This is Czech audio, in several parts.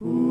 Tak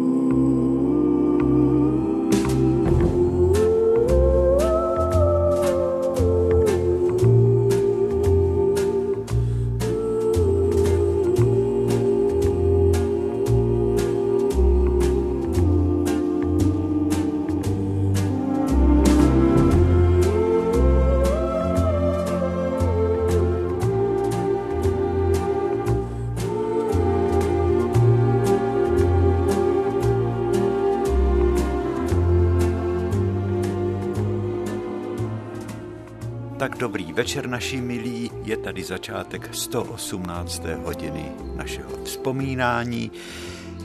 večer, naši milí. Je tady začátek 118. hodiny našeho vzpomínání.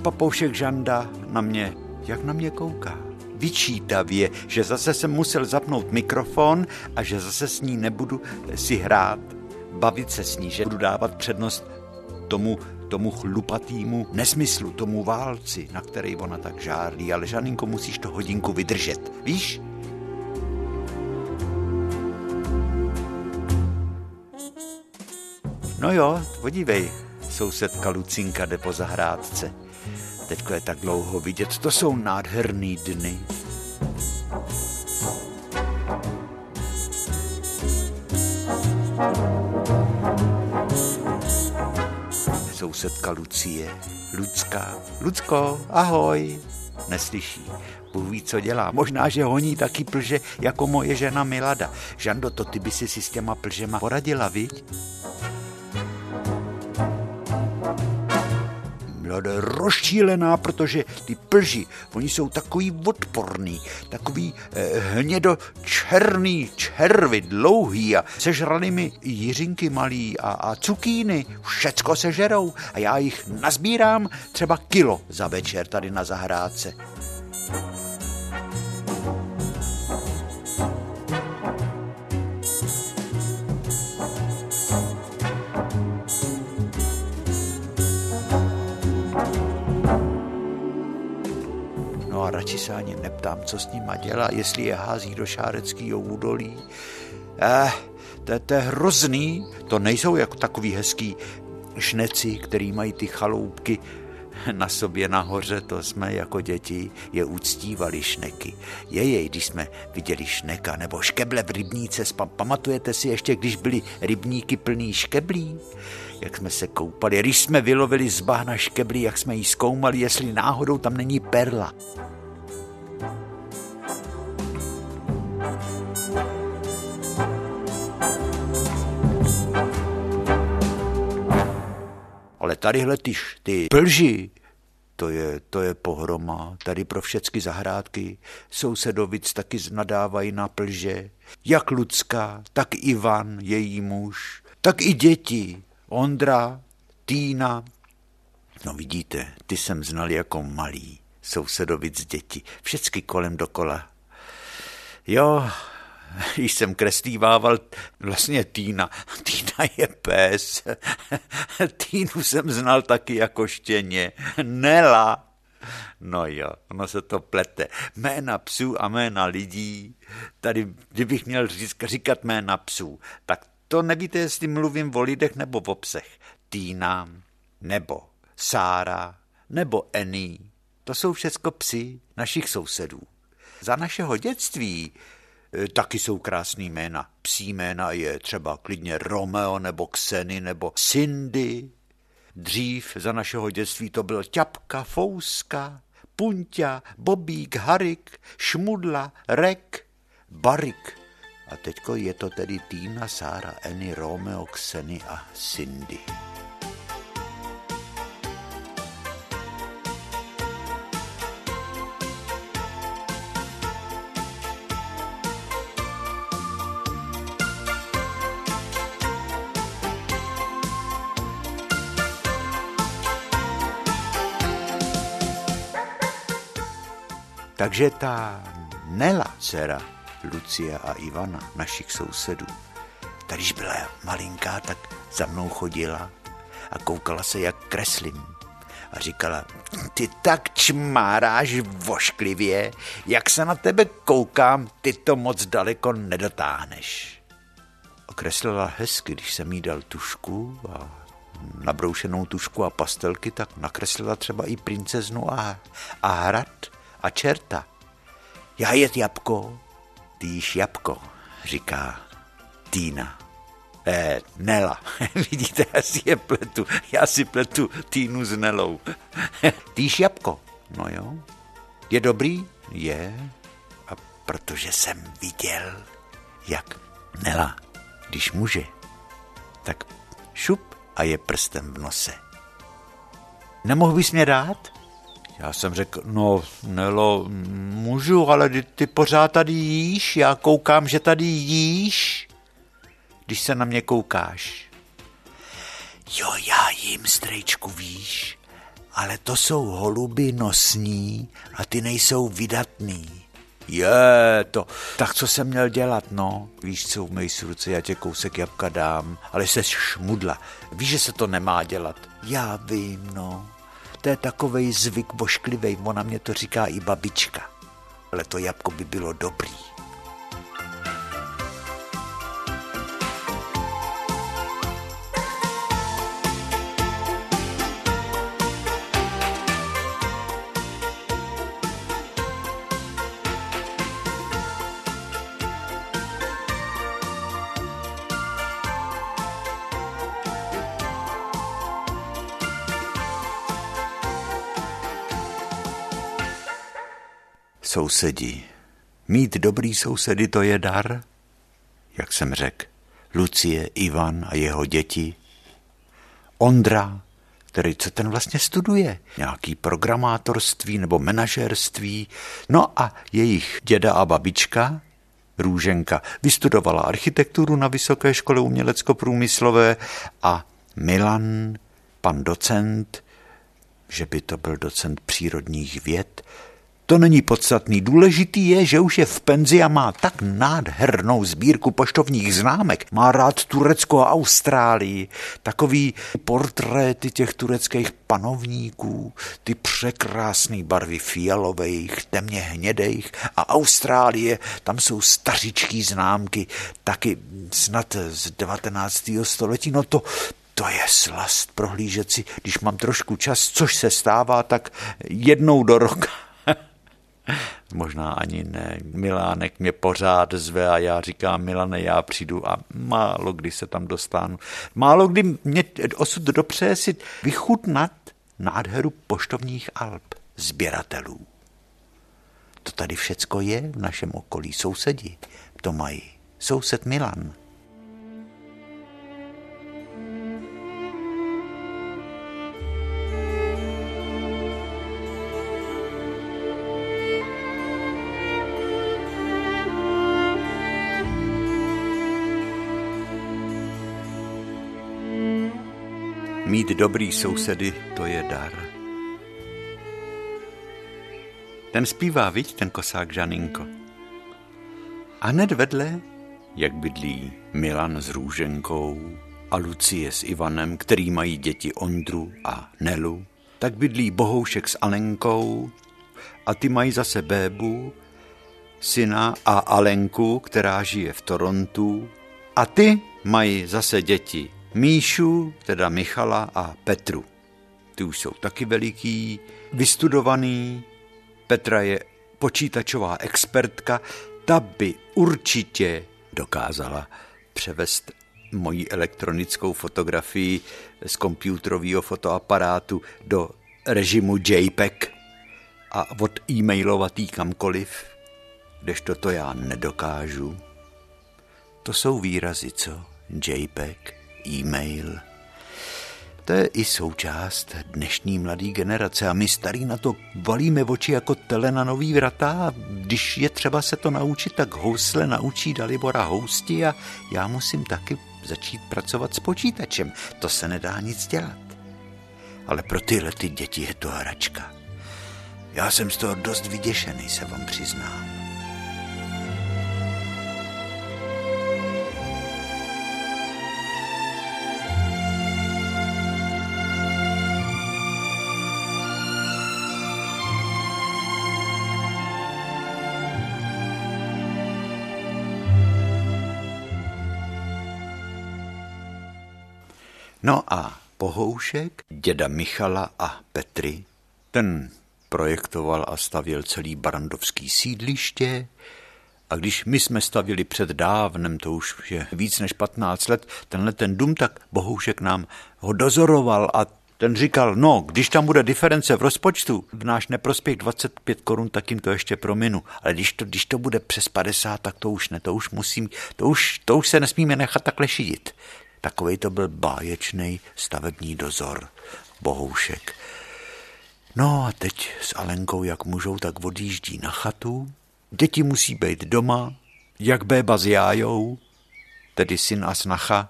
Papoušek Žanda na mě, jak na mě kouká. Vyčítavě, že zase jsem musel zapnout mikrofon a že zase s ní nebudu si hrát, bavit se s ní, že budu dávat přednost tomu tomu chlupatýmu nesmyslu, tomu válci, na který ona tak žárlí, ale Žaninko, musíš to hodinku vydržet, víš? No jo, podívej, sousedka Lucinka jde po zahrádce. Teďko je tak dlouho vidět, to jsou nádherný dny. Sousedka Lucie, Lucka, Lucko, ahoj. Neslyší, Bůh ví, co dělá. Možná, že honí taky plže jako moje žena Milada. Žando, to ty by si si s těma plžema poradila, viď? Je rozčílená, protože ty plži, oni jsou takový odporný, takový eh, hnědo černý červy, dlouhý a sežrali mi jiřinky malý a, a cukíny, všecko sežerou a já jich nazbírám třeba kilo za večer tady na zahrádce. No a radši se ani neptám, co s nima dělá, jestli je hází do šáreckého údolí. Eh, to, to je hrozný, to nejsou jako takový hezký šneci, který mají ty chaloupky na sobě nahoře, to jsme jako děti je uctívali šneky. Jejej, když jsme viděli šneka nebo škeble v rybníce, pamatujete si ještě, když byly rybníky plný škeblí? Jak jsme se koupali, když jsme vylovili z bahna škeblí, jak jsme jí zkoumali, jestli náhodou tam není perla. Ale tadyhle ty, ty plži, to je, to je pohroma. Tady pro všechny zahrádky sousedovic taky nadávají na plže. Jak Lucka, tak Ivan, její muž, tak i děti. Ondra, Týna. No vidíte, ty jsem znal jako malý. Sousedovic děti. Všecky kolem dokola. Jo, když jsem kreslívával vlastně Týna. Týna je pes. Týnu jsem znal taky jako štěně. Nela. No jo, ono se to plete. Jména psů a jména lidí. Tady, kdybych měl říkat jména psů, tak to nevíte, jestli mluvím o lidech nebo o psech. Týna, nebo Sára, nebo Eny. To jsou všecko psy našich sousedů. Za našeho dětství taky jsou krásný jména. Psí jména je třeba klidně Romeo nebo Xeny nebo Cindy. Dřív za našeho dětství to byl Ťapka, Fouska, Punťa, Bobík, Harik, Šmudla, Rek, Barik. A teďko je to tedy Týna, Sára, Eny, Romeo, Xeny a Cindy. Takže ta Nela, dcera Lucia a Ivana, našich sousedů, ta když byla malinká, tak za mnou chodila a koukala se, jak kreslím. A říkala, ty tak čmáráš vošklivě, jak se na tebe koukám, ty to moc daleko nedotáhneš. Okreslila hezky, když jsem jí dal tušku a nabroušenou tušku a pastelky, tak nakreslila třeba i princeznu a, a hrad a čerta. Já jet jabko, ty jíš jabko, říká Týna. Eh, Nela. Vidíte, já si je pletu. Já si pletu Týnu s Nelou. jíš jabko. No jo. Je dobrý? Je. A protože jsem viděl, jak Nela, když může, tak šup a je prstem v nose. Nemohl bys mě dát? Já jsem řekl, no Nelo, můžu, ale ty, ty pořád tady jíš, já koukám, že tady jíš, když se na mě koukáš. Jo, já jím, strejčku, víš, ale to jsou holuby nosní a ty nejsou vydatný. Je to. Tak co jsem měl dělat, no? Víš co, umej si ruce, já tě kousek jabka dám, ale jsi šmudla. Víš, že se to nemá dělat. Já vím, no. To je takovej zvyk bošklivej, ona mě to říká i babička. Ale to jabko by bylo dobrý. Sousedi. Mít dobrý sousedy to je dar, jak jsem řekl. Lucie, Ivan a jeho děti. Ondra, který co ten vlastně studuje? Nějaký programátorství nebo manažerství. No a jejich děda a babička, Růženka, vystudovala architekturu na Vysoké škole umělecko-průmyslové a Milan, pan docent, že by to byl docent přírodních věd, to není podstatný. Důležitý je, že už je v penzi a má tak nádhernou sbírku poštovních známek. Má rád Turecko a Austrálii. Takový portréty těch tureckých panovníků, ty překrásné barvy fialových, temně hnědejch a Austrálie, tam jsou stařičký známky, taky snad z 19. století. No to, to je slast prohlížet si, když mám trošku čas, což se stává tak jednou do roka Možná ani ne. Milánek mě pořád zve a já říkám, Milane, já přijdu a málo kdy se tam dostanu. Málo kdy mě osud dopřeje si vychutnat nádheru poštovních alb sběratelů. To tady všecko je v našem okolí. Sousedi to mají. Soused Milan. Mít dobrý sousedy, to je dar. Ten zpívá, viď, ten kosák Žaninko. A hned vedle, jak bydlí Milan s Růženkou a Lucie s Ivanem, který mají děti Ondru a Nelu, tak bydlí Bohoušek s Alenkou a ty mají zase Bébu, syna a Alenku, která žije v Torontu a ty mají zase děti Míšu, teda Michala a Petru. Ty už jsou taky veliký, vystudovaný. Petra je počítačová expertka, ta by určitě dokázala převést moji elektronickou fotografii z komputerového fotoaparátu do režimu JPEG a od e-mailovatý kamkoliv, kdežto to já nedokážu. To jsou výrazy, co? JPEG e-mail. To je i součást dnešní mladé generace a my starý na to valíme oči jako tele na nový vrata a když je třeba se to naučit, tak housle naučí Dalibora housti a já musím taky začít pracovat s počítačem. To se nedá nic dělat. Ale pro tyhle ty děti je to hračka. Já jsem z toho dost vyděšený, se vám přiznám. No a Pohoušek, děda Michala a Petry. Ten projektoval a stavěl celý barandovský sídliště, a když my jsme stavili před dávnem, to už je víc než 15 let, tenhle ten dům, tak Bohoušek nám ho dozoroval a ten říkal, no, když tam bude diference v rozpočtu, v náš neprospěch 25 korun, tak jim to ještě prominu. Ale když to, když to bude přes 50, tak to už ne, to už musím, to už, to už se nesmíme nechat takhle šidit. Takový to byl báječný stavební dozor, Bohoušek. No a teď s Alenkou, jak můžou, tak odjíždí na chatu. Děti musí být doma, jak béba s jájou, tedy syn a snacha,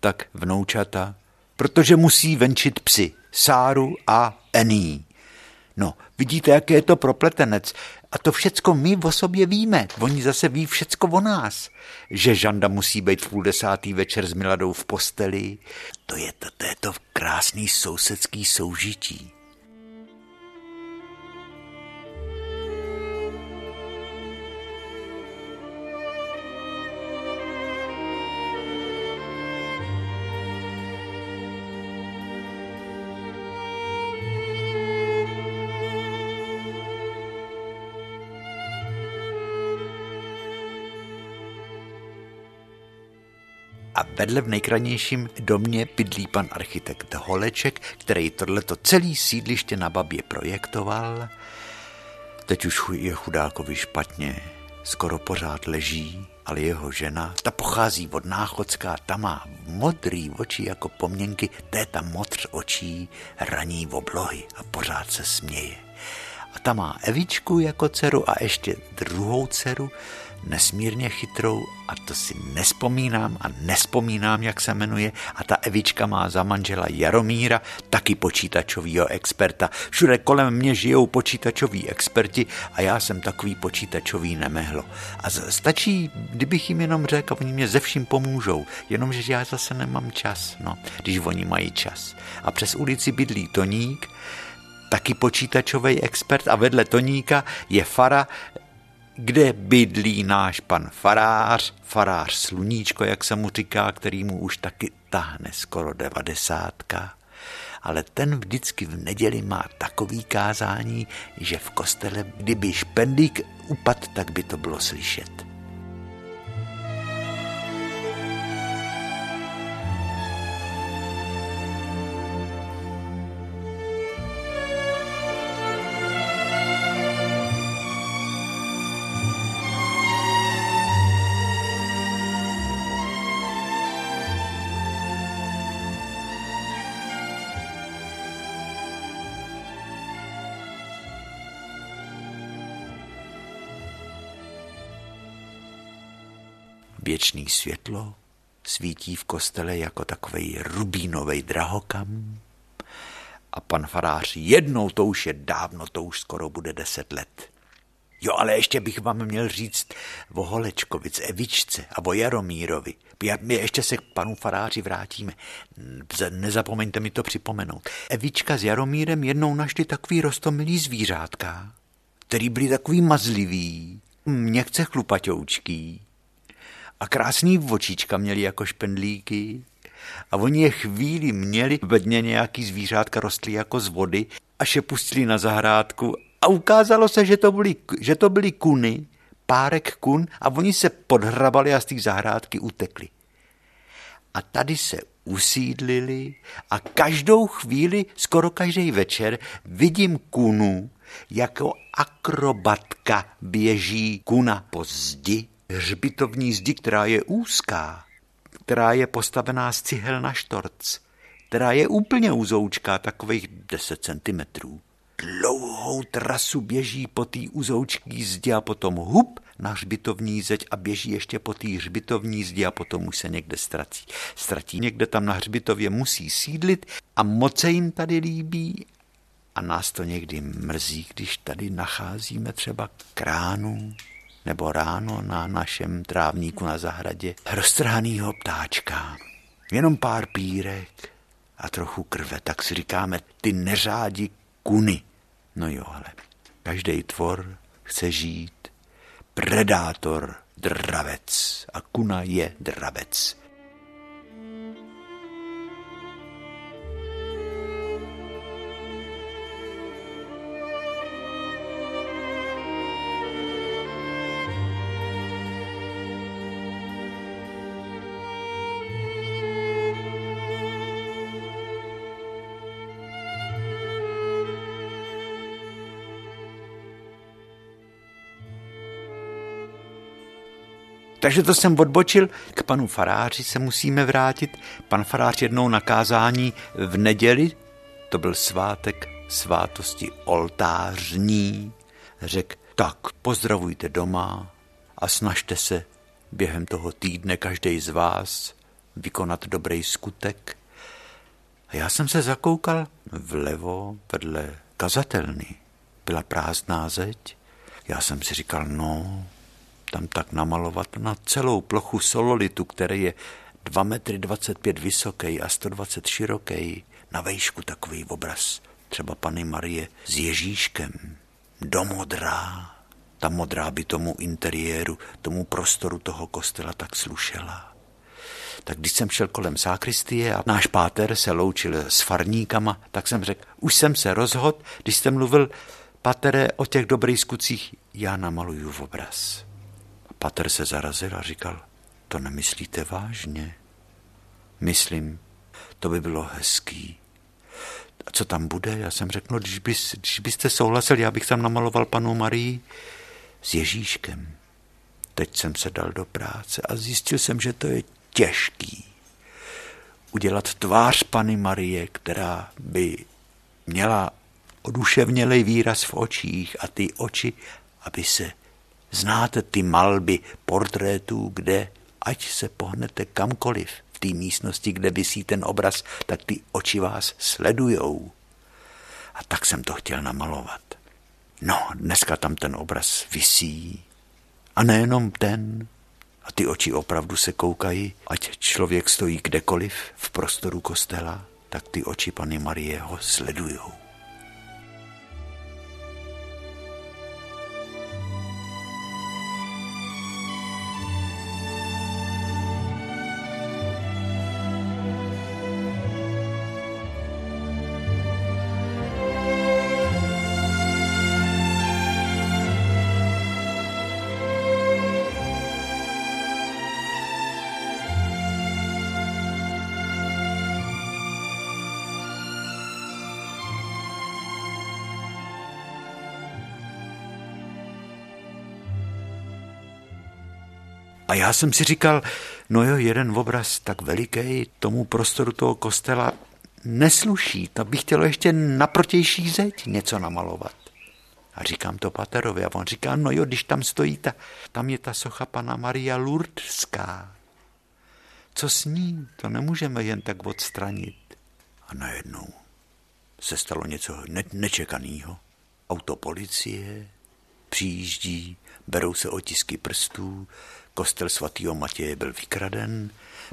tak vnoučata, protože musí venčit psy, Sáru a Ení. No, vidíte, jaký je to propletenec. A to všecko my o sobě víme. Oni zase ví všecko o nás. Že Žanda musí být v půl desátý večer s Miladou v posteli. To je to, to, je to krásný sousedský soužití. Vedle v nejkranějším domě bydlí pan architekt Holeček, který tohleto celý sídliště na Babě projektoval. Teď už je chudákovi špatně, skoro pořád leží, ale jeho žena, ta pochází od Náchodská, ta má modrý oči jako poměnky, je ta modř očí, raní v oblohy a pořád se směje. A ta má Evičku jako dceru a ještě druhou dceru, nesmírně chytrou a to si nespomínám a nespomínám, jak se jmenuje. A ta Evička má za manžela Jaromíra, taky počítačovýho experta. Všude kolem mě žijou počítačoví experti a já jsem takový počítačový nemehlo. A stačí, kdybych jim jenom řekl, oni mě ze vším pomůžou, jenomže já zase nemám čas, no, když oni mají čas. A přes ulici bydlí Toník, taky počítačový expert a vedle Toníka je Fara, kde bydlí náš pan farář, farář Sluníčko, jak se mu říká, který mu už taky tahne skoro devadesátka. Ale ten vždycky v neděli má takový kázání, že v kostele, kdyby špendlík upad, tak by to bylo slyšet. Věčný světlo svítí v kostele jako takový rubínový drahokam. A pan farář jednou, to už je dávno, to už skoro bude deset let. Jo, ale ještě bych vám měl říct o Holečkovic, Evičce a o Jaromírovi. My ještě se k panu faráři vrátíme. Nezapomeňte mi to připomenout. Evička s Jaromírem jednou našli takový rostomilý zvířátka, který byli takový mazlivý, měkce chlupaťoučký a krásný očička měli jako špendlíky. A oni je chvíli měli ve dně nějaký zvířátka rostly jako z vody, až je pustili na zahrádku a ukázalo se, že to byly, že to byly kuny, párek kun a oni se podhrabali a z té zahrádky utekli. A tady se usídlili a každou chvíli, skoro každý večer, vidím kunu, jako akrobatka běží kuna po zdi hřbitovní zdi, která je úzká, která je postavená z cihel na štorc, která je úplně uzoučká, takových 10 centimetrů. Dlouhou trasu běží po té uzoučký zdi a potom hup na hřbitovní zeď a běží ještě po té hřbitovní zdi a potom už se někde ztratí. Ztratí někde tam na hřbitově musí sídlit a moc se jim tady líbí a nás to někdy mrzí, když tady nacházíme třeba kránu nebo ráno na našem trávníku na zahradě roztrhanýho ptáčka. Jenom pár pírek a trochu krve, tak si říkáme, ty neřádi kuny. No jo, ale každý tvor chce žít. Predátor, dravec a kuna je dravec. Takže to jsem odbočil. K panu faráři se musíme vrátit. Pan farář jednou na kázání v neděli, to byl svátek svátosti oltářní, řekl, tak pozdravujte doma a snažte se během toho týdne každý z vás vykonat dobrý skutek. A já jsem se zakoukal vlevo vedle kazatelny. Byla prázdná zeď. Já jsem si říkal, no, tam tak namalovat na celou plochu sololitu, který je 2 metry 25 vysoký a 120 široký, na vejšku takový obraz, třeba Pany Marie s Ježíškem, do modrá. Ta modrá by tomu interiéru, tomu prostoru toho kostela tak slušela. Tak když jsem šel kolem sákristie a náš páter se loučil s farníkama, tak jsem řekl, už jsem se rozhodl, když jste mluvil, patere, o těch dobrých skutcích, já namaluju v obraz. Pater se zarazil a říkal, to nemyslíte vážně? Myslím, to by bylo hezký. A co tam bude? Já jsem řekl, no, když, bys, když byste souhlasil, já bych tam namaloval panu Marii s Ježíškem. Teď jsem se dal do práce a zjistil jsem, že to je těžký. Udělat tvář Pany Marie, která by měla oduševnělej výraz v očích a ty oči, aby se Znáte ty malby portrétů, kde, ať se pohnete kamkoliv v té místnosti, kde visí ten obraz, tak ty oči vás sledujou. A tak jsem to chtěl namalovat. No, dneska tam ten obraz visí. A nejenom ten. A ty oči opravdu se koukají, ať člověk stojí kdekoliv v prostoru kostela, tak ty oči Pany Marie ho sledujou. Já jsem si říkal, no jo, jeden obraz tak veliký tomu prostoru toho kostela nesluší, to bych chtěl ještě na protější zeď něco namalovat. A říkám to Paterovi a on říká, no jo, když tam stojí, ta, tam je ta socha pana Maria Lurdská. Co s ní? To nemůžeme jen tak odstranit. A najednou se stalo něco ne- nečekaného. Auto policie přijíždí, berou se otisky prstů, Kostel svatého Matěje byl vykraden,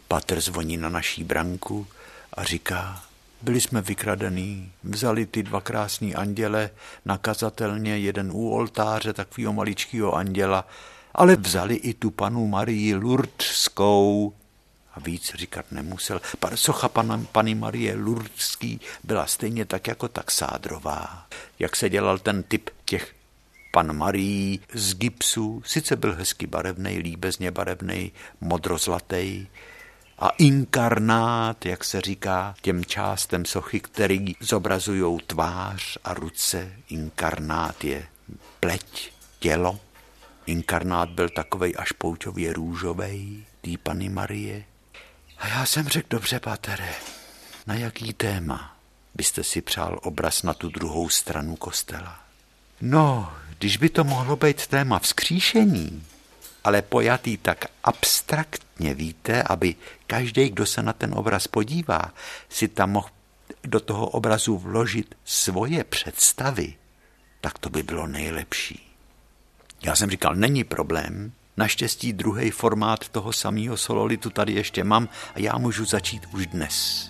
Pater zvoní na naší branku a říká, byli jsme vykradený, vzali ty dva krásný anděle, nakazatelně jeden u oltáře, takového maličkého anděla, ale vzali i tu panu Marii Lurdskou. A víc říkat nemusel. Socha pana, pany Marie Lurdský byla stejně tak jako taxádrová. Jak se dělal ten typ těch pan Marí z gipsu, sice byl hezky barevný, líbezně barevný, modrozlatý, a inkarnát, jak se říká, těm částem sochy, který zobrazují tvář a ruce. Inkarnát je pleť, tělo. Inkarnát byl takovej až pouťově růžovej, tý Pany Marie. A já jsem řekl, dobře, patere, na jaký téma byste si přál obraz na tu druhou stranu kostela? No, když by to mohlo být téma vzkříšení, ale pojatý tak abstraktně, víte, aby každý, kdo se na ten obraz podívá, si tam mohl do toho obrazu vložit svoje představy, tak to by bylo nejlepší. Já jsem říkal, není problém, naštěstí druhý formát toho samého sololitu tady ještě mám a já můžu začít už dnes.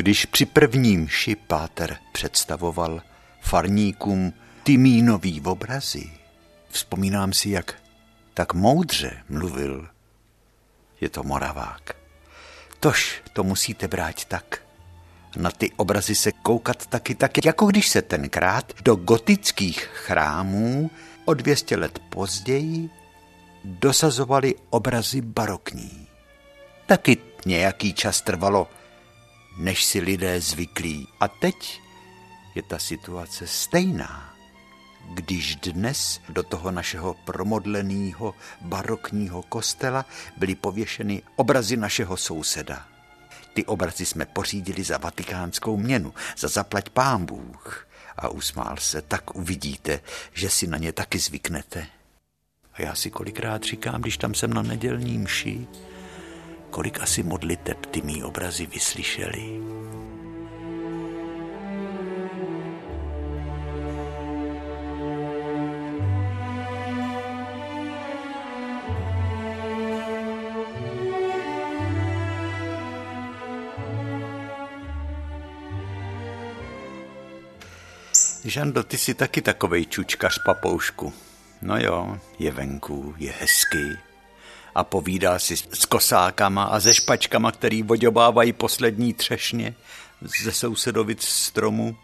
Když při prvním ši Páter představoval farníkům Timínový obrazy, vzpomínám si, jak tak moudře mluvil. Je to Moravák. Tož to musíte brát tak, na ty obrazy se koukat taky tak, jako když se tenkrát do gotických chrámů o 200 let později dosazovali obrazy barokní. Taky nějaký čas trvalo, než si lidé zvyklí. A teď je ta situace stejná. Když dnes do toho našeho promodleného barokního kostela byly pověšeny obrazy našeho souseda. Ty obrazy jsme pořídili za vatikánskou měnu, za zaplať pán Bůh. A usmál se, tak uvidíte, že si na ně taky zvyknete. A já si kolikrát říkám, když tam jsem na nedělní mši, kolik asi modliteb ty mý obrazy vyslyšeli. Žando, ty jsi taky takovej čučkař papoušku. No jo, je venku, je hezky. A povídá si s kosákama a ze špačkama, který vodobávají poslední třešně ze sousedovic stromu.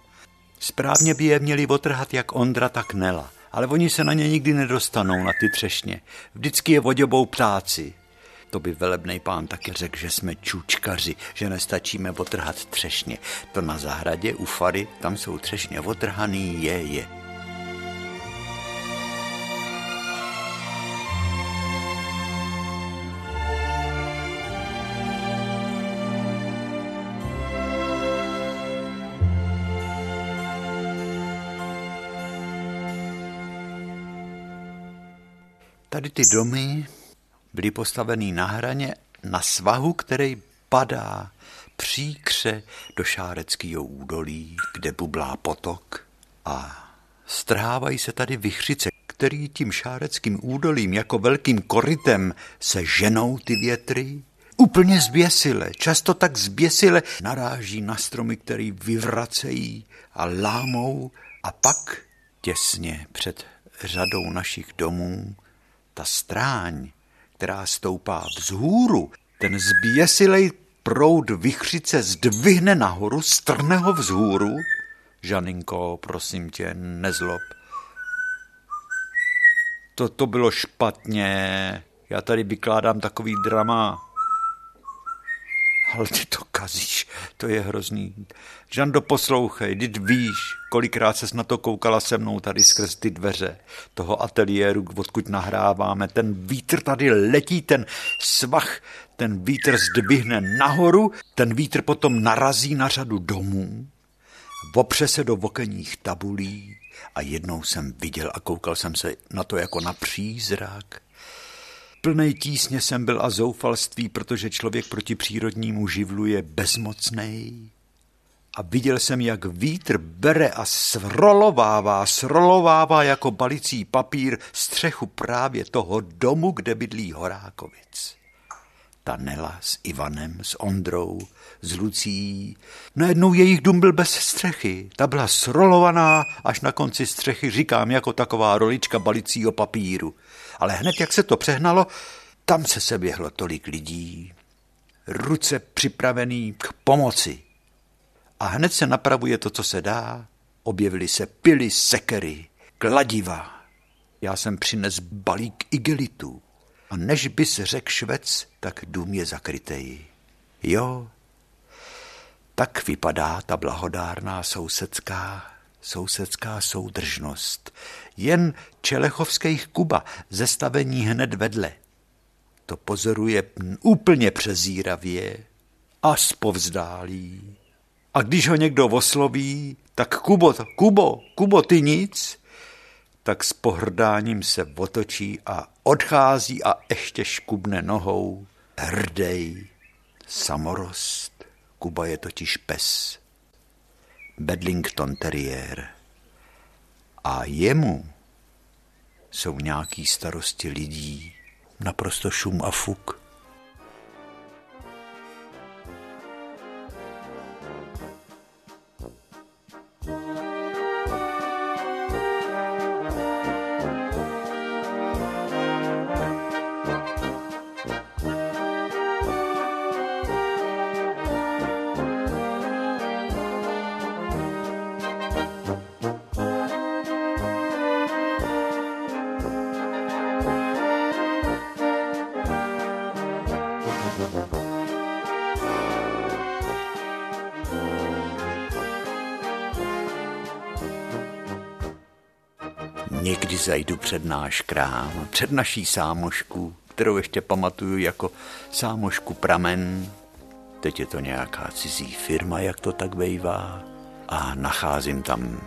Správně by je měli otrhat jak Ondra, tak Nela. Ale oni se na ně nikdy nedostanou, na ty třešně. Vždycky je vodobou ptáci. To by velebný pán taky řekl, že jsme čůčkaři, že nestačíme otrhat třešně. To na zahradě u fary, tam jsou třešně otrhaný, je, je. Tady ty domy byly postavený na hraně na svahu, který padá příkře do Šáreckého údolí, kde bublá potok a strhávají se tady vychřice, který tím šáreckým údolím jako velkým korytem se ženou ty větry. Úplně zběsile, často tak zběsile naráží na stromy, který vyvracejí a lámou a pak těsně před řadou našich domů ta stráň která stoupá vzhůru, ten zběsilej proud vychřice zdvihne nahoru, strhne ho vzhůru. Žaninko, prosím tě, nezlob. To, to bylo špatně. Já tady vykládám takový drama. Ale ty to kazíš, to je hrozný. Žando, poslouchej, ty víš, kolikrát ses na to koukala se mnou tady skrz ty dveře toho ateliéru, odkud nahráváme. Ten vítr tady letí, ten svach, ten vítr zdvihne nahoru, ten vítr potom narazí na řadu domů, opře se do vokenních tabulí a jednou jsem viděl a koukal jsem se na to jako na přízrak Plnej tísně jsem byl a zoufalství, protože člověk proti přírodnímu živlu je bezmocný. A viděl jsem, jak vítr bere a srolovává, srolovává jako balicí papír střechu právě toho domu, kde bydlí Horákovic. Ta Nela s Ivanem, s Ondrou, s Lucí. Najednou jejich dům byl bez střechy. Ta byla srolovaná až na konci střechy, říkám, jako taková rolička balicího papíru. Ale hned, jak se to přehnalo, tam se seběhlo tolik lidí, ruce připravený k pomoci. A hned se napravuje to, co se dá. Objevily se pily, sekery, kladiva. Já jsem přines balík igelitů. A než bys řekl švec, tak dům je zakrytej. Jo, tak vypadá ta blahodárná sousedská, sousedská soudržnost. Jen Čelechovských Kuba, zestavení hned vedle. To pozoruje úplně přezíravě a spovzdálí. A když ho někdo osloví, tak Kubo, Kubo, Kubo, ty nic, tak s pohrdáním se otočí a odchází a ještě škubne nohou. Hrdej, samorost. Kuba je totiž pes. Bedlington Terrier. A jemu jsou nějaký starosti lidí, naprosto šum a fuk. Zajdu před náš krám, před naší sámošku, kterou ještě pamatuju jako sámošku Pramen. Teď je to nějaká cizí firma, jak to tak bejvá. A nacházím tam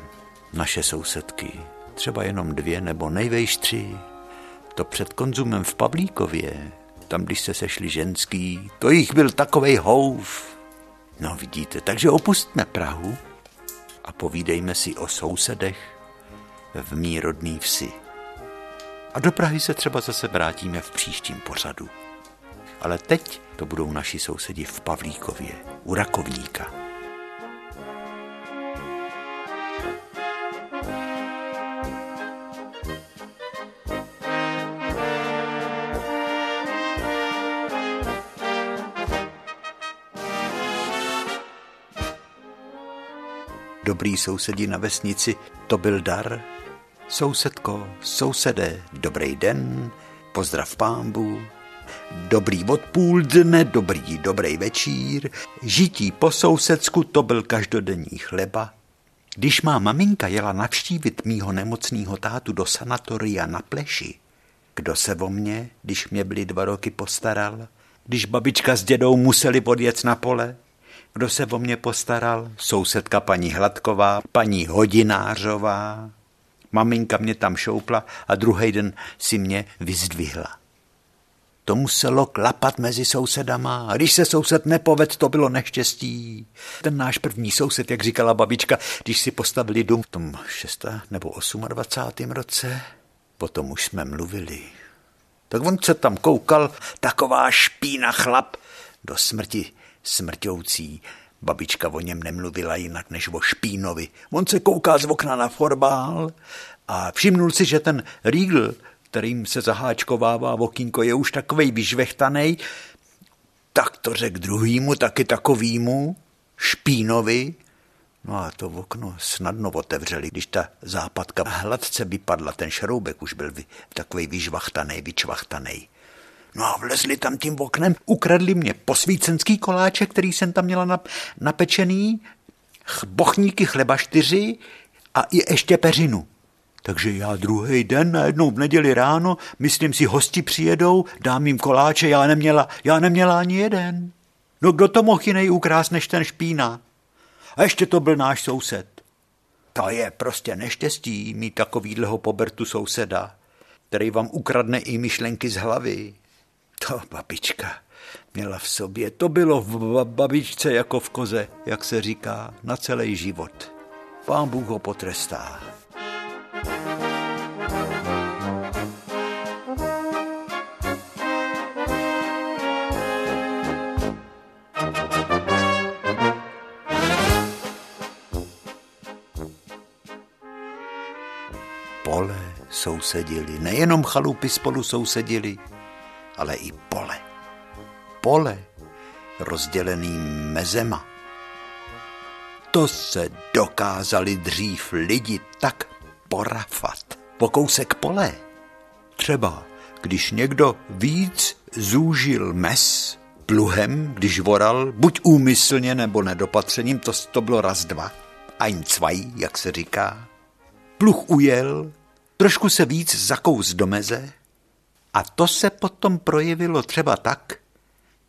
naše sousedky, třeba jenom dvě nebo nejvejš tři. To před konzumem v Pavlíkově, tam když se sešli ženský, to jich byl takovej houf. No vidíte, takže opustme Prahu a povídejme si o sousedech v mý rodný vsi. A do Prahy se třeba zase vrátíme v příštím pořadu. Ale teď to budou naši sousedi v Pavlíkově, u Rakovníka. Dobrý sousedi na vesnici, to byl dar, Sousedko, sousedé, dobrý den, pozdrav pámbu, dobrý odpoůl dne, dobrý, dobrý večír, žití po sousedsku, to byl každodenní chleba. Když má maminka jela navštívit mýho nemocného tátu do sanatoria na pleši, kdo se o mě, když mě byly dva roky postaral, když babička s dědou museli odjet na pole, kdo se o mě postaral? Sousedka paní Hladková, paní Hodinářová, Maminka mě tam šoupla a druhý den si mě vyzdvihla. To muselo klapat mezi sousedama. A když se soused nepoved, to bylo neštěstí. Ten náš první soused, jak říkala babička, když si postavili dům v tom 6. nebo 28. roce, potom už jsme mluvili. Tak on se tam koukal, taková špína chlap, do smrti smrťoucí. Babička o něm nemluvila jinak než o Špínovi. On se kouká z okna na forbál a všimnul si, že ten Riegl, kterým se zaháčkovává okýnko, je už takovej vyžvechtanej, tak to řekl druhýmu, taky takovýmu, Špínovi, No a to okno snadno otevřeli, když ta západka hladce vypadla, ten šroubek už byl takový vyžvachtaný, vyčvachtaný. No a vlezli tam tím oknem, ukradli mě posvícenský koláček, který jsem tam měla napečený, bochníky chleba čtyři a i ještě peřinu. Takže já druhý den, najednou v neděli ráno, myslím si, hosti přijedou, dám jim koláče, já neměla, já neměla ani jeden. No kdo to mohl jiný ukrást než ten špína? A ještě to byl náš soused. To je prostě neštěstí mít takovýhleho pobertu souseda, který vám ukradne i myšlenky z hlavy. To babička měla v sobě. To bylo v babičce jako v koze, jak se říká, na celý život. Pán Bůh ho potrestá. Pole sousedili, nejenom chalupy spolu sousedili, ale i pole. Pole rozdělený mezema. To se dokázali dřív lidi tak porafat. Po kousek pole. Třeba, když někdo víc zúžil mes pluhem, když voral, buď úmyslně nebo nedopatřením, to, to bylo raz dva. Ein zwei, jak se říká. Pluch ujel, trošku se víc zakous do meze, a to se potom projevilo třeba tak,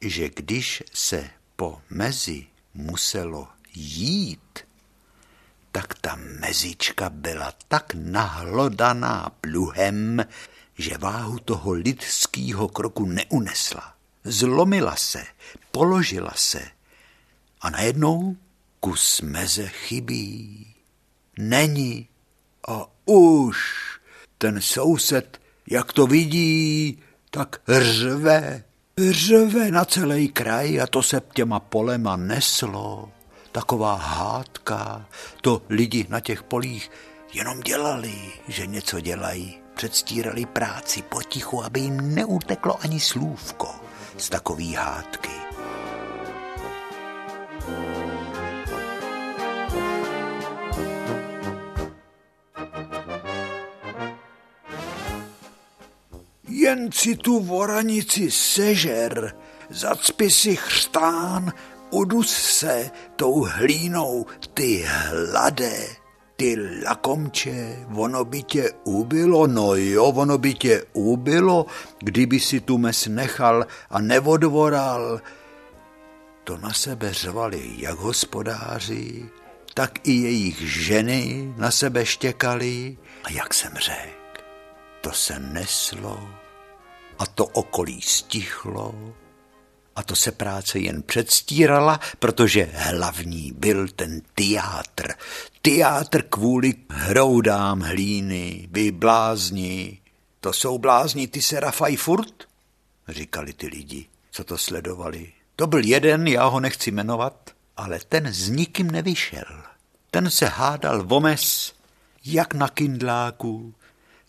že když se po mezi muselo jít, tak ta mezička byla tak nahlodaná pluhem, že váhu toho lidského kroku neunesla. Zlomila se, položila se a najednou kus meze chybí. Není a už ten soused jak to vidí, tak řve, řve na celý kraj a to se těma polema neslo. Taková hádka, to lidi na těch polích jenom dělali, že něco dělají. Předstírali práci potichu, aby jim neuteklo ani slůvko z takový hádky. Jen si tu voranici sežer, zacpi si chřtán, udus se tou hlínou, ty hladé, ty lakomče, ono by tě ubilo, no jo, ono by tě ubilo, kdyby si tu mes nechal a nevodvoral. To na sebe řvali jak hospodáři, tak i jejich ženy na sebe štěkali. A jak jsem řekl, to se neslo a to okolí stichlo a to se práce jen předstírala, protože hlavní byl ten teátr. Teátr kvůli hroudám hlíny, vy blázni. To jsou blázni, ty se rafaj furt? Říkali ty lidi, co to sledovali. To byl jeden, já ho nechci jmenovat, ale ten s nikým nevyšel. Ten se hádal vomes, jak na kindláku,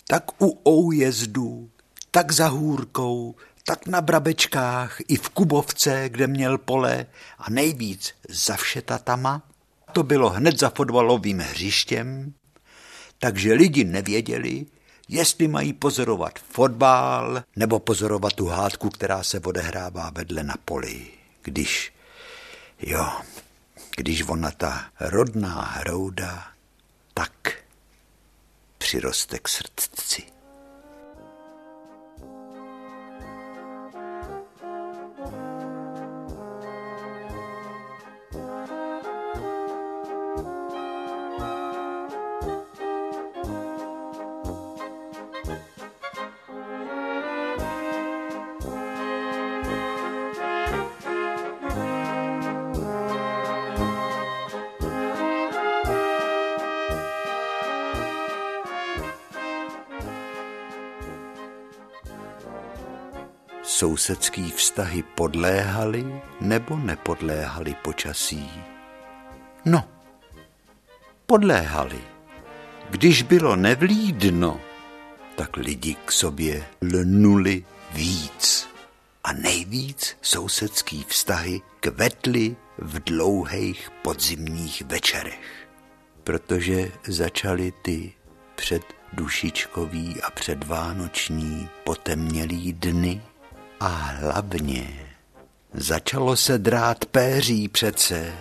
tak u oujezdu, tak za hůrkou, tak na Brabečkách i v Kubovce, kde měl pole a nejvíc za všetatama. To bylo hned za fotbalovým hřištěm, takže lidi nevěděli, jestli mají pozorovat fotbal nebo pozorovat tu hádku, která se odehrává vedle na poli. Když, jo, když ona ta rodná hrouda tak přiroste k srdci. Sousedský vztahy podléhaly nebo nepodléhaly počasí? No, podléhaly. Když bylo nevlídno, tak lidi k sobě lnuli víc. A nejvíc sousedský vztahy kvetly v dlouhých podzimních večerech, protože začaly ty předdušičkový a předvánoční potemnělý dny a hlavně začalo se drát péří přece.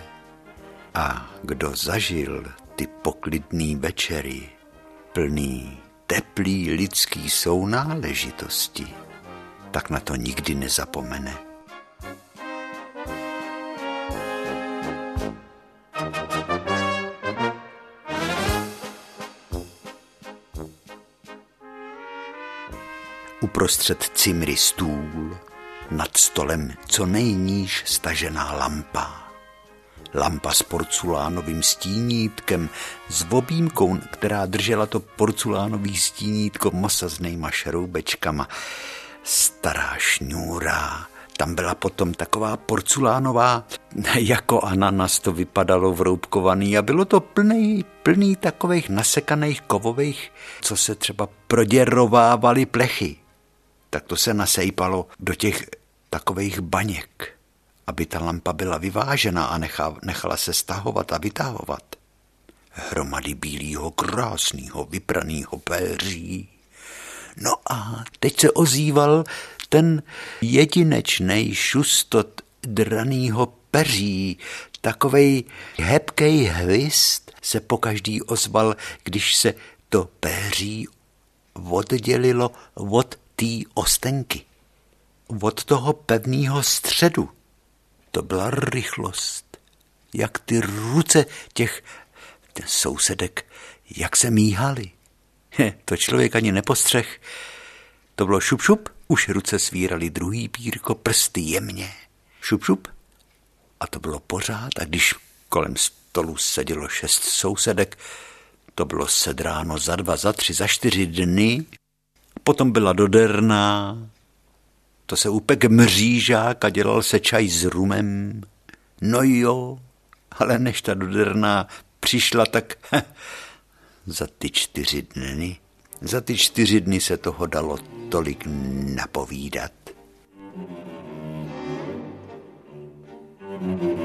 A kdo zažil ty poklidný večery, plný teplý lidský sounáležitosti, tak na to nikdy nezapomene. Uprostřed cimry stůl, nad stolem co nejníž stažená lampa. Lampa s porculánovým stínítkem, s obýmkou, která držela to porculánový stínítko mosaznýma šroubečkama. Stará šňůra, tam byla potom taková porculánová, jako ananas to vypadalo vroubkovaný a bylo to plný, plný takových nasekaných kovových, co se třeba proděrovávaly plechy tak to se nasejpalo do těch takových baněk, aby ta lampa byla vyvážená a nechala se stahovat a vytahovat. Hromady bílého, krásného, vypraného péří. No a teď se ozýval ten jedinečný šustot dranýho peří, takovej hebkej hvist se pokaždý ozval, když se to péří oddělilo od té ostenky, od toho pevného středu. To byla rychlost, jak ty ruce těch sousedek, jak se míhaly. to člověk ani nepostřeh. To bylo šup, šup, už ruce svíraly druhý pírko, prsty jemně. Šup, šup. A to bylo pořád. A když kolem stolu sedělo šest sousedek, to bylo sedráno za dva, za tři, za čtyři dny Potom byla doderná, to se upek mřížák a dělal se čaj s rumem. No jo, ale než ta doderná přišla, tak za ty čtyři dny, za ty čtyři dny se toho dalo tolik napovídat. thank you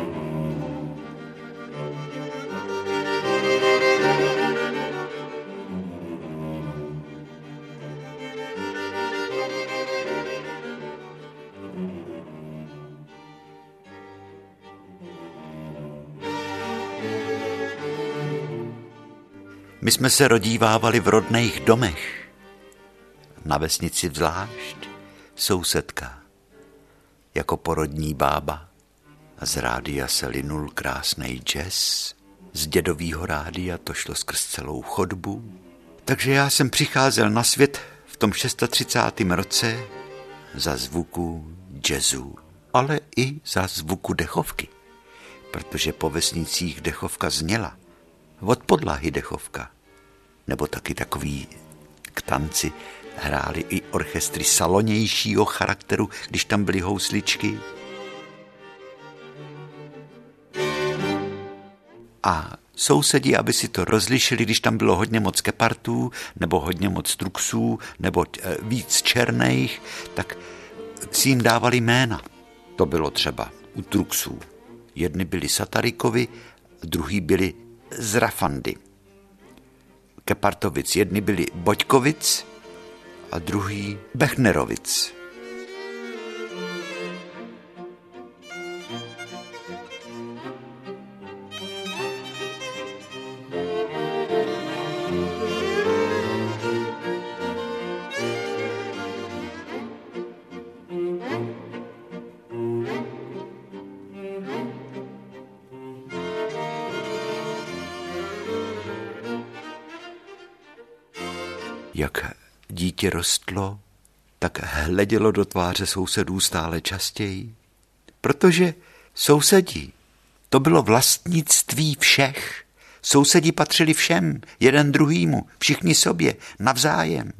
My jsme se rodívávali v rodných domech. Na vesnici zvlášť sousedka, jako porodní bába. Z rádia se linul krásný jazz. Z dědovýho rádia to šlo skrz celou chodbu. Takže já jsem přicházel na svět v tom 630. roce za zvuku jazzu, ale i za zvuku dechovky, protože po vesnicích dechovka zněla. Od podlahy dechovka. Nebo taky takový k tanci hráli i orchestry salonějšího charakteru, když tam byly housličky. A sousedi, aby si to rozlišili, když tam bylo hodně moc kepartů, nebo hodně moc truxů, nebo eh, víc černých, tak si jim dávali jména. To bylo třeba u truxů. Jedni byli Satarikovi, druhý byli Zrafandy. Kepartovic jedni byli Boďkovic a druhý Bechnerovic. Dítě rostlo, tak hledělo do tváře sousedů stále častěji, protože sousedí, to bylo vlastnictví všech. Sousedi patřili všem, jeden druhýmu, všichni sobě, navzájem.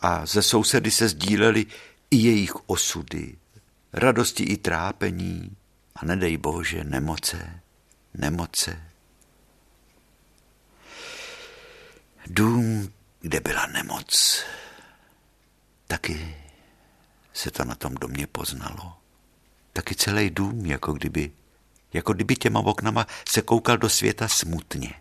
A ze sousedy se sdíleli i jejich osudy, radosti i trápení a nedej bože nemoce, nemoce. Dům kde byla nemoc, taky se to na tom domě poznalo. Taky celý dům, jako kdyby, jako kdyby těma oknama se koukal do světa smutně.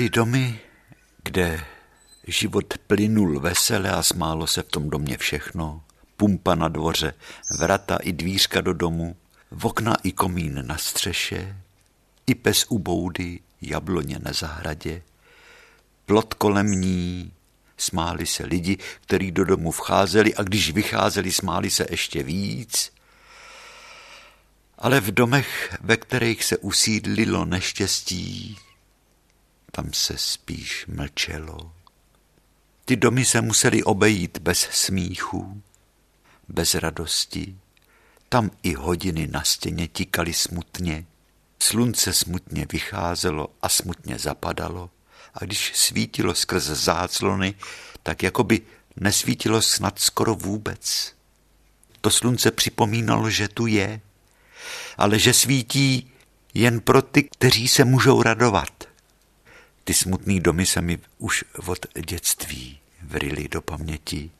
Byly domy, kde život plynul vesele a smálo se v tom domě všechno. Pumpa na dvoře, vrata i dvířka do domu, v okna i komín na střeše, i pes u boudy, jabloně na zahradě, plot kolem ní, smáli se lidi, kteří do domu vcházeli a když vycházeli, smáli se ještě víc. Ale v domech, ve kterých se usídlilo neštěstí, tam se spíš mlčelo. Ty domy se museli obejít bez smíchu, bez radosti. Tam i hodiny na stěně tikaly smutně. Slunce smutně vycházelo a smutně zapadalo. A když svítilo skrz záclony, tak jako by nesvítilo snad skoro vůbec. To slunce připomínalo, že tu je, ale že svítí jen pro ty, kteří se můžou radovat. Ty smutné domy se mi už od dětství vrily do paměti.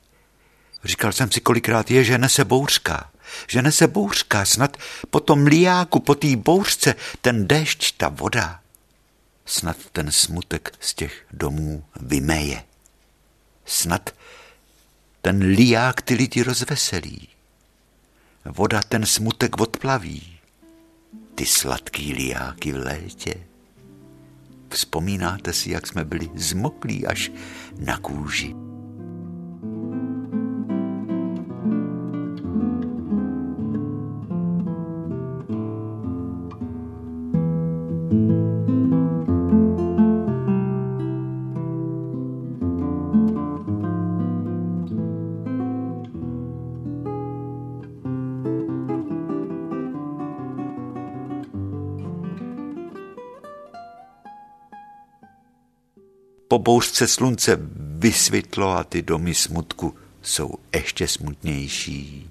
Říkal jsem si kolikrát, je, že nese bouřka, že nese bouřka, snad po tom liáku, po té bouřce, ten déšť, ta voda, snad ten smutek z těch domů vymeje. Snad ten liák ty lidi rozveselí. Voda ten smutek odplaví. Ty sladký liáky v létě. Vzpomínáte si, jak jsme byli zmoklí až na kůži. Bouřce slunce vysvětlo a ty domy smutku jsou ještě smutnější.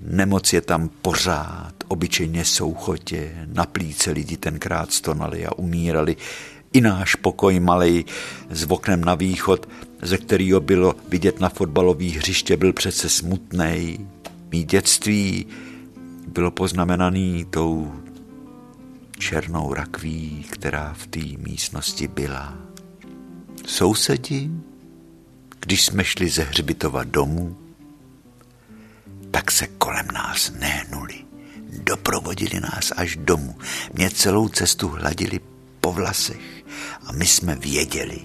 Nemoc je tam pořád, obyčejně souchotě, na plíce lidi tenkrát stonali a umírali. I náš pokoj malej s oknem na východ, ze kterého bylo vidět na fotbalový hřiště, byl přece smutnej. Mí dětství bylo poznamenaný tou černou rakví, která v té místnosti byla. Sousedi, když jsme šli ze hřbitova domů, tak se kolem nás nehnuli. Doprovodili nás až domů. Mě celou cestu hladili po vlasech a my jsme věděli,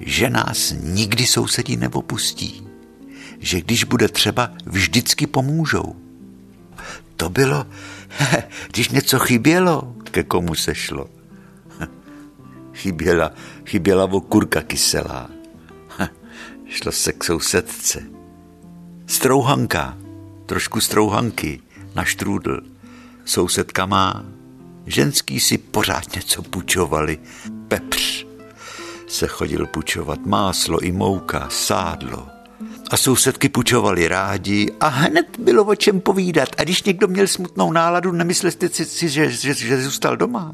že nás nikdy sousedí nepopustí. Že když bude třeba, vždycky pomůžou. To bylo, když něco chybělo, ke komu se šlo. Chyběla, chyběla okurka kyselá. Šlo se k sousedce. Strouhanka, trošku strouhanky na štrůdl. Sousedka má. Ženský si pořád něco pučovali. Pepř se chodil pučovat, máslo i mouka, sádlo. A sousedky pučovali rádi a hned bylo o čem povídat. A když někdo měl smutnou náladu, nemysleli si, že, že, že zůstal doma.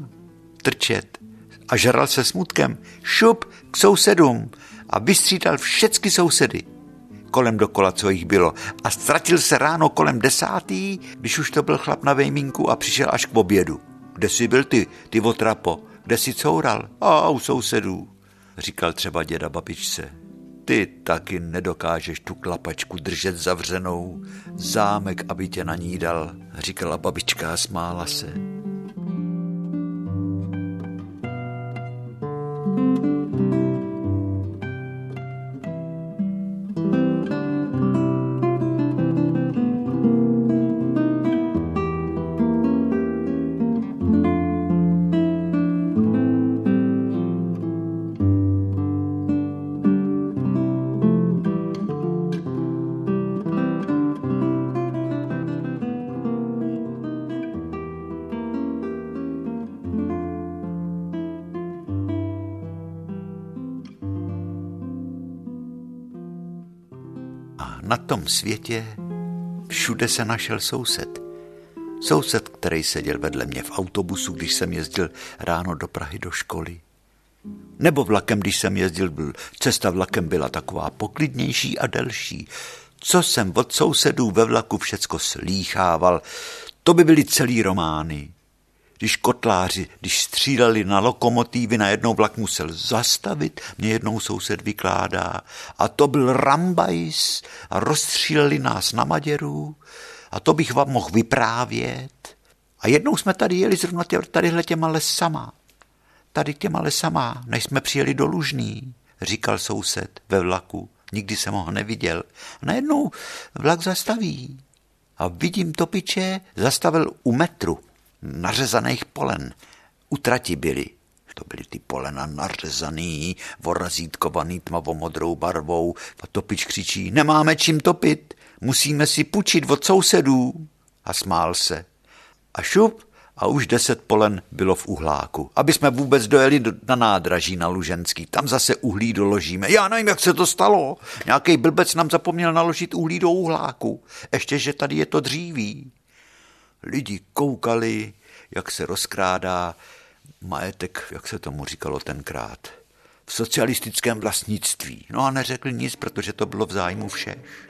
Trčet. A žral se smutkem. Šup k sousedům. A vystřídal všechny sousedy kolem dokola, co jich bylo. A ztratil se ráno kolem desátý, když už to byl chlap na vejmínku a přišel až k obědu. Kde jsi byl ty, ty otrapo? Kde jsi coural? A u sousedů, říkal třeba děda babičce. Ty taky nedokážeš tu klapačku držet zavřenou. Zámek, aby tě na ní dal, říkala babička a smála se. Na tom světě všude se našel soused. Soused, který seděl vedle mě v autobusu, když jsem jezdil ráno do Prahy do školy. Nebo vlakem, když jsem jezdil, byl, cesta vlakem byla taková poklidnější a delší. Co jsem od sousedů ve vlaku všecko slýchával, to by byly celý romány když kotláři, když stříleli na lokomotivy, na jednou vlak musel zastavit, mě jednou soused vykládá. A to byl Rambajs a rozstříleli nás na Maděru a to bych vám mohl vyprávět. A jednou jsme tady jeli zrovna tě, tadyhle těma lesama. Tady těma lesama, než jsme přijeli do Lužný, říkal soused ve vlaku. Nikdy jsem ho neviděl. A najednou vlak zastaví. A vidím topiče, zastavil u metru nařezaných polen. U trati byly. To byly ty polena nařezaný, vorazítkovaný tmavomodrou barvou. A topič křičí, nemáme čím topit, musíme si půjčit od sousedů. A smál se. A šup, a už deset polen bylo v uhláku. Aby jsme vůbec dojeli do, na nádraží na Luženský. Tam zase uhlí doložíme. Já nevím, jak se to stalo. Nějaký blbec nám zapomněl naložit uhlí do uhláku. Ještě, že tady je to dříví. Lidi koukali, jak se rozkrádá majetek, jak se tomu říkalo tenkrát, v socialistickém vlastnictví. No a neřekl nic, protože to bylo v zájmu všech.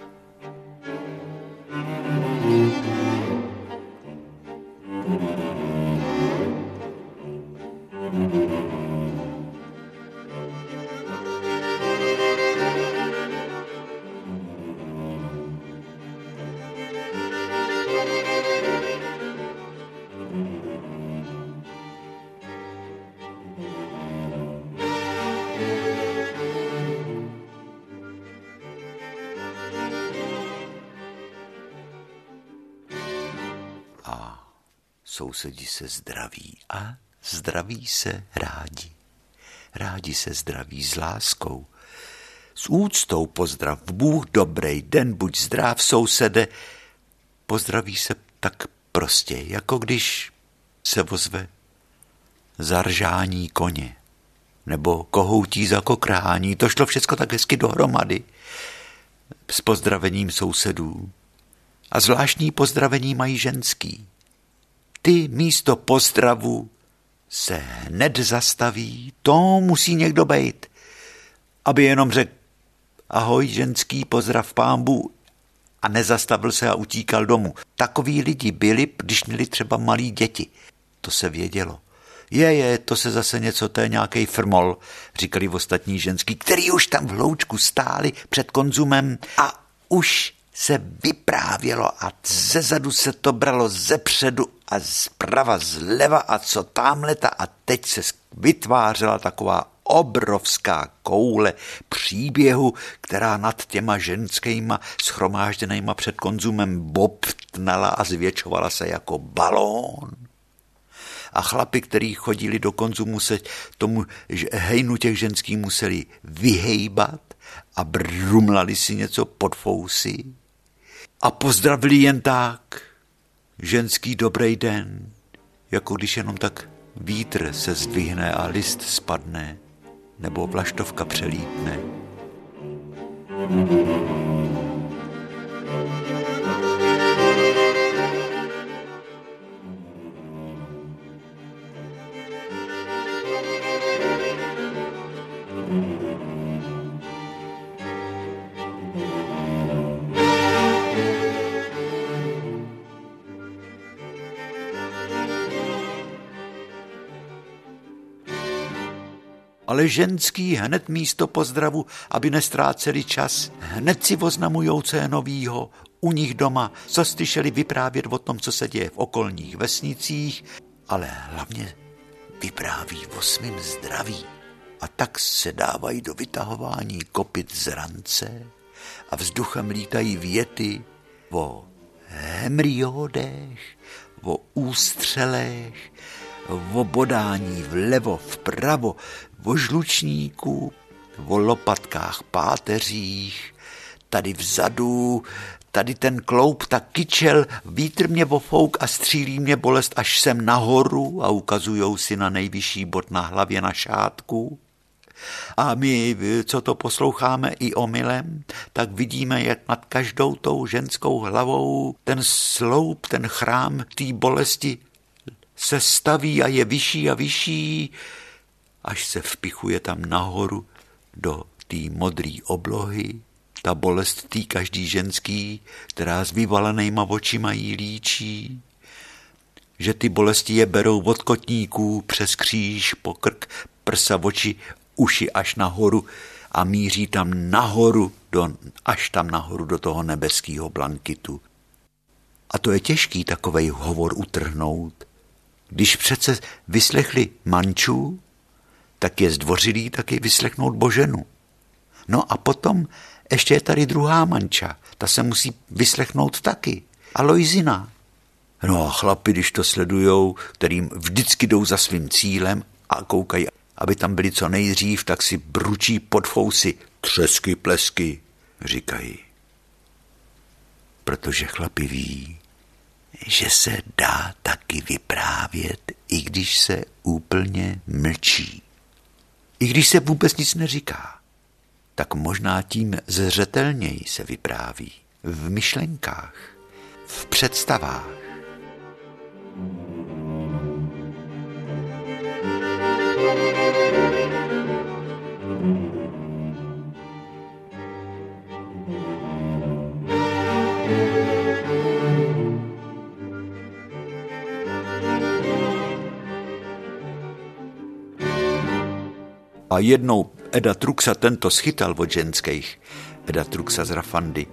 Sousedi se zdraví a zdraví se rádi. Rádi se zdraví s láskou. S úctou pozdrav, Bůh dobrý, den buď zdrav, sousede. Pozdraví se tak prostě, jako když se vozve zaržání koně nebo kohoutí za kokrání. To šlo všechno tak hezky dohromady s pozdravením sousedů. A zvláštní pozdravení mají ženský. Ty místo pozdravu se hned zastaví, to musí někdo bejt, aby jenom řekl ahoj ženský, pozdrav pámbu a nezastavil se a utíkal domů. Takoví lidi byli, když měli třeba malí děti. To se vědělo. Je, je, to se zase něco, to je nějaký frmol, říkali ostatní ženský, který už tam v hloučku stáli před konzumem a už se vyprávělo a zezadu se to bralo ze předu a zprava zleva a co tamhleta a teď se vytvářela taková obrovská koule příběhu, která nad těma ženskýma schromážděnýma před konzumem bobtnala a zvětšovala se jako balón. A chlapi, kteří chodili do konzumu, se tomu hejnu těch ženských museli vyhejbat a brumlali si něco pod fousy a pozdravili jen tak. Ženský dobrý den, jako když jenom tak vítr se zdvihne a list spadne, nebo vlaštovka přelítne. thank you ženský hned místo pozdravu, aby nestráceli čas, hned si oznamujou, co je novýho, u nich doma, co slyšeli vyprávět o tom, co se děje v okolních vesnicích, ale hlavně vypráví o svým zdraví. A tak se dávají do vytahování kopit z rance a vzduchem lítají věty o hemriodech, o ústřelech, o bodání vlevo, vpravo, o žlučníku, o lopatkách, páteřích, tady vzadu, tady ten kloup, ta kyčel, vítr mě vofouk a střílí mě bolest až sem nahoru a ukazujou si na nejvyšší bod na hlavě na šátku. A my, co to posloucháme i omylem, tak vidíme, jak nad každou tou ženskou hlavou ten sloup, ten chrám té bolesti se staví a je vyšší a vyšší, až se vpichuje tam nahoru do té modré oblohy, ta bolest tý každý ženský, která s vyvalenýma očima jí líčí, že ty bolesti je berou od kotníků přes kříž, po krk, prsa, oči, uši až nahoru a míří tam nahoru, do, až tam nahoru do toho nebeského blankitu. A to je těžký takovej hovor utrhnout, když přece vyslechli mančů, tak je zdvořilý taky vyslechnout Boženu. No a potom ještě je tady druhá manča, ta se musí vyslechnout taky. A Lojzina. No a chlapi, když to sledujou, kterým vždycky jdou za svým cílem a koukají, aby tam byli co nejdřív, tak si bručí pod fousy. Třesky, plesky, říkají. Protože chlapi ví, že se dá taky vyprávět, i když se úplně mlčí. I když se vůbec nic neříká, tak možná tím zřetelněji se vypráví v myšlenkách, v představách. A jednou Eda Truxa tento schytal od ženských, Eda Truxa z Rafandy,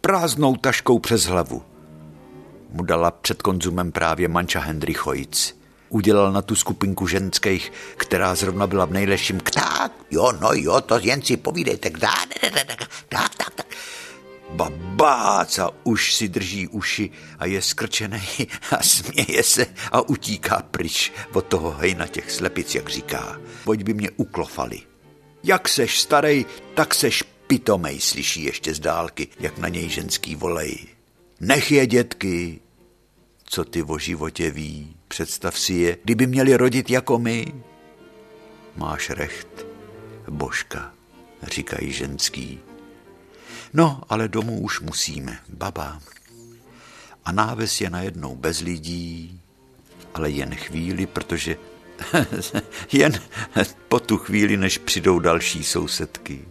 prázdnou taškou přes hlavu. Mu dala před konzumem právě manča Hendrichojic. Udělal na tu skupinku ženských, která zrovna byla v nejlepším tak, jo, no jo, to jen si povídejte, tak, tak, tak, tak. Babác a už si drží uši a je skrčený a směje se a utíká pryč od toho hejna těch slepic, jak říká. Pojď by mě uklofali. Jak seš starej, tak seš pitomej, slyší ještě z dálky, jak na něj ženský volej. Nech je, dětky, co ty o životě ví, představ si je, kdyby měli rodit jako my. Máš recht, božka, říkají ženský. No, ale domů už musíme, baba. a náves je najednou bez lidí, ale jen chvíli, protože jen po tu chvíli, než přijdou další sousedky.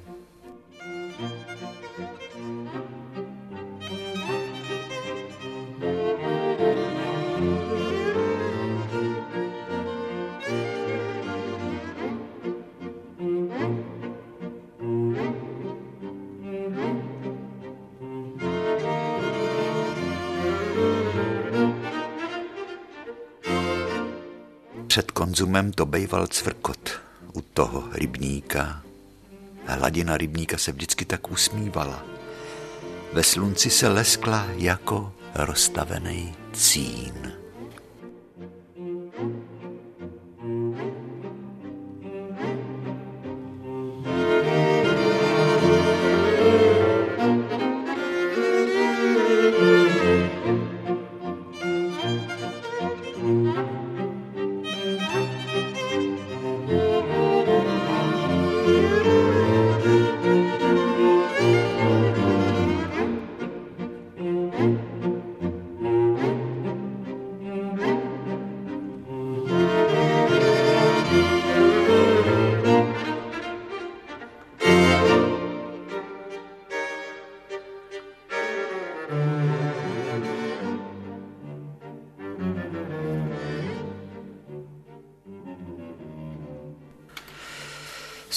Konzumem to bejval cvrkot u toho rybníka. Hladina rybníka se vždycky tak usmívala. Ve slunci se leskla jako rozstavený cín.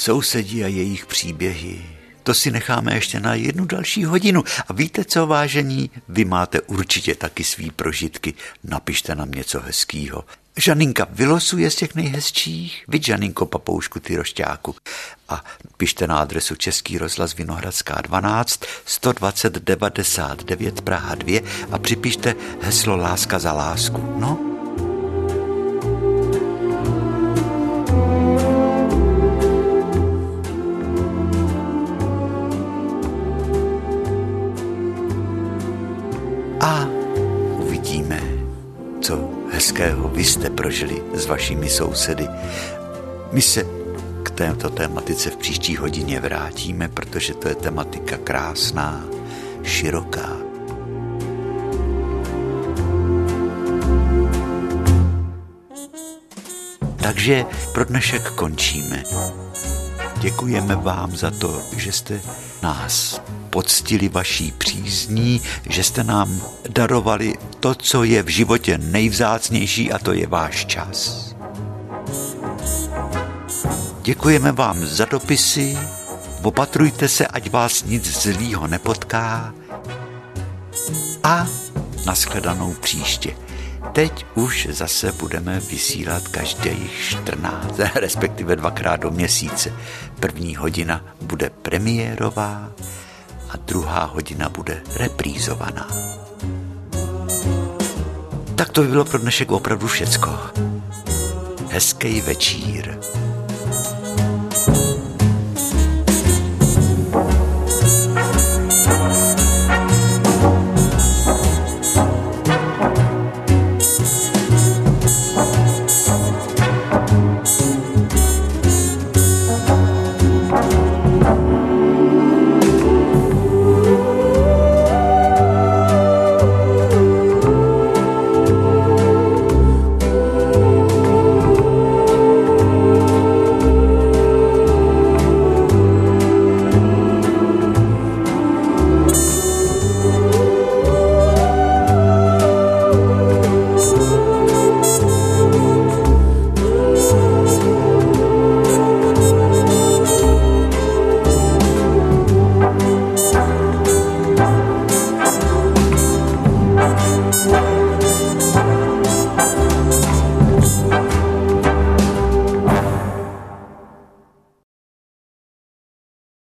Sousedí a jejich příběhy. To si necháme ještě na jednu další hodinu. A víte co, vážení? Vy máte určitě taky svý prožitky. Napište nám něco hezkýho. Žaninka vylosuje z těch nejhezčích. Vy, Žaninko, papoušku, ty rošťáku. A pište na adresu Český rozhlas Vinohradská 12 120 99 Praha 2 a připište heslo Láska za lásku. No, hezkého vy jste prožili s vašimi sousedy. My se k této tématice v příští hodině vrátíme, protože to je tematika krásná, široká. Takže pro dnešek končíme. Děkujeme vám za to, že jste nás poctili vaší přízní, že jste nám darovali to, co je v životě nejvzácnější a to je váš čas. Děkujeme vám za dopisy, opatrujte se, ať vás nic zlýho nepotká a nashledanou příště. Teď už zase budeme vysílat každých 14, respektive dvakrát do měsíce. První hodina bude premiérová a druhá hodina bude reprízovaná. Tak to by bylo pro dnešek opravdu všecko. Hezký večír.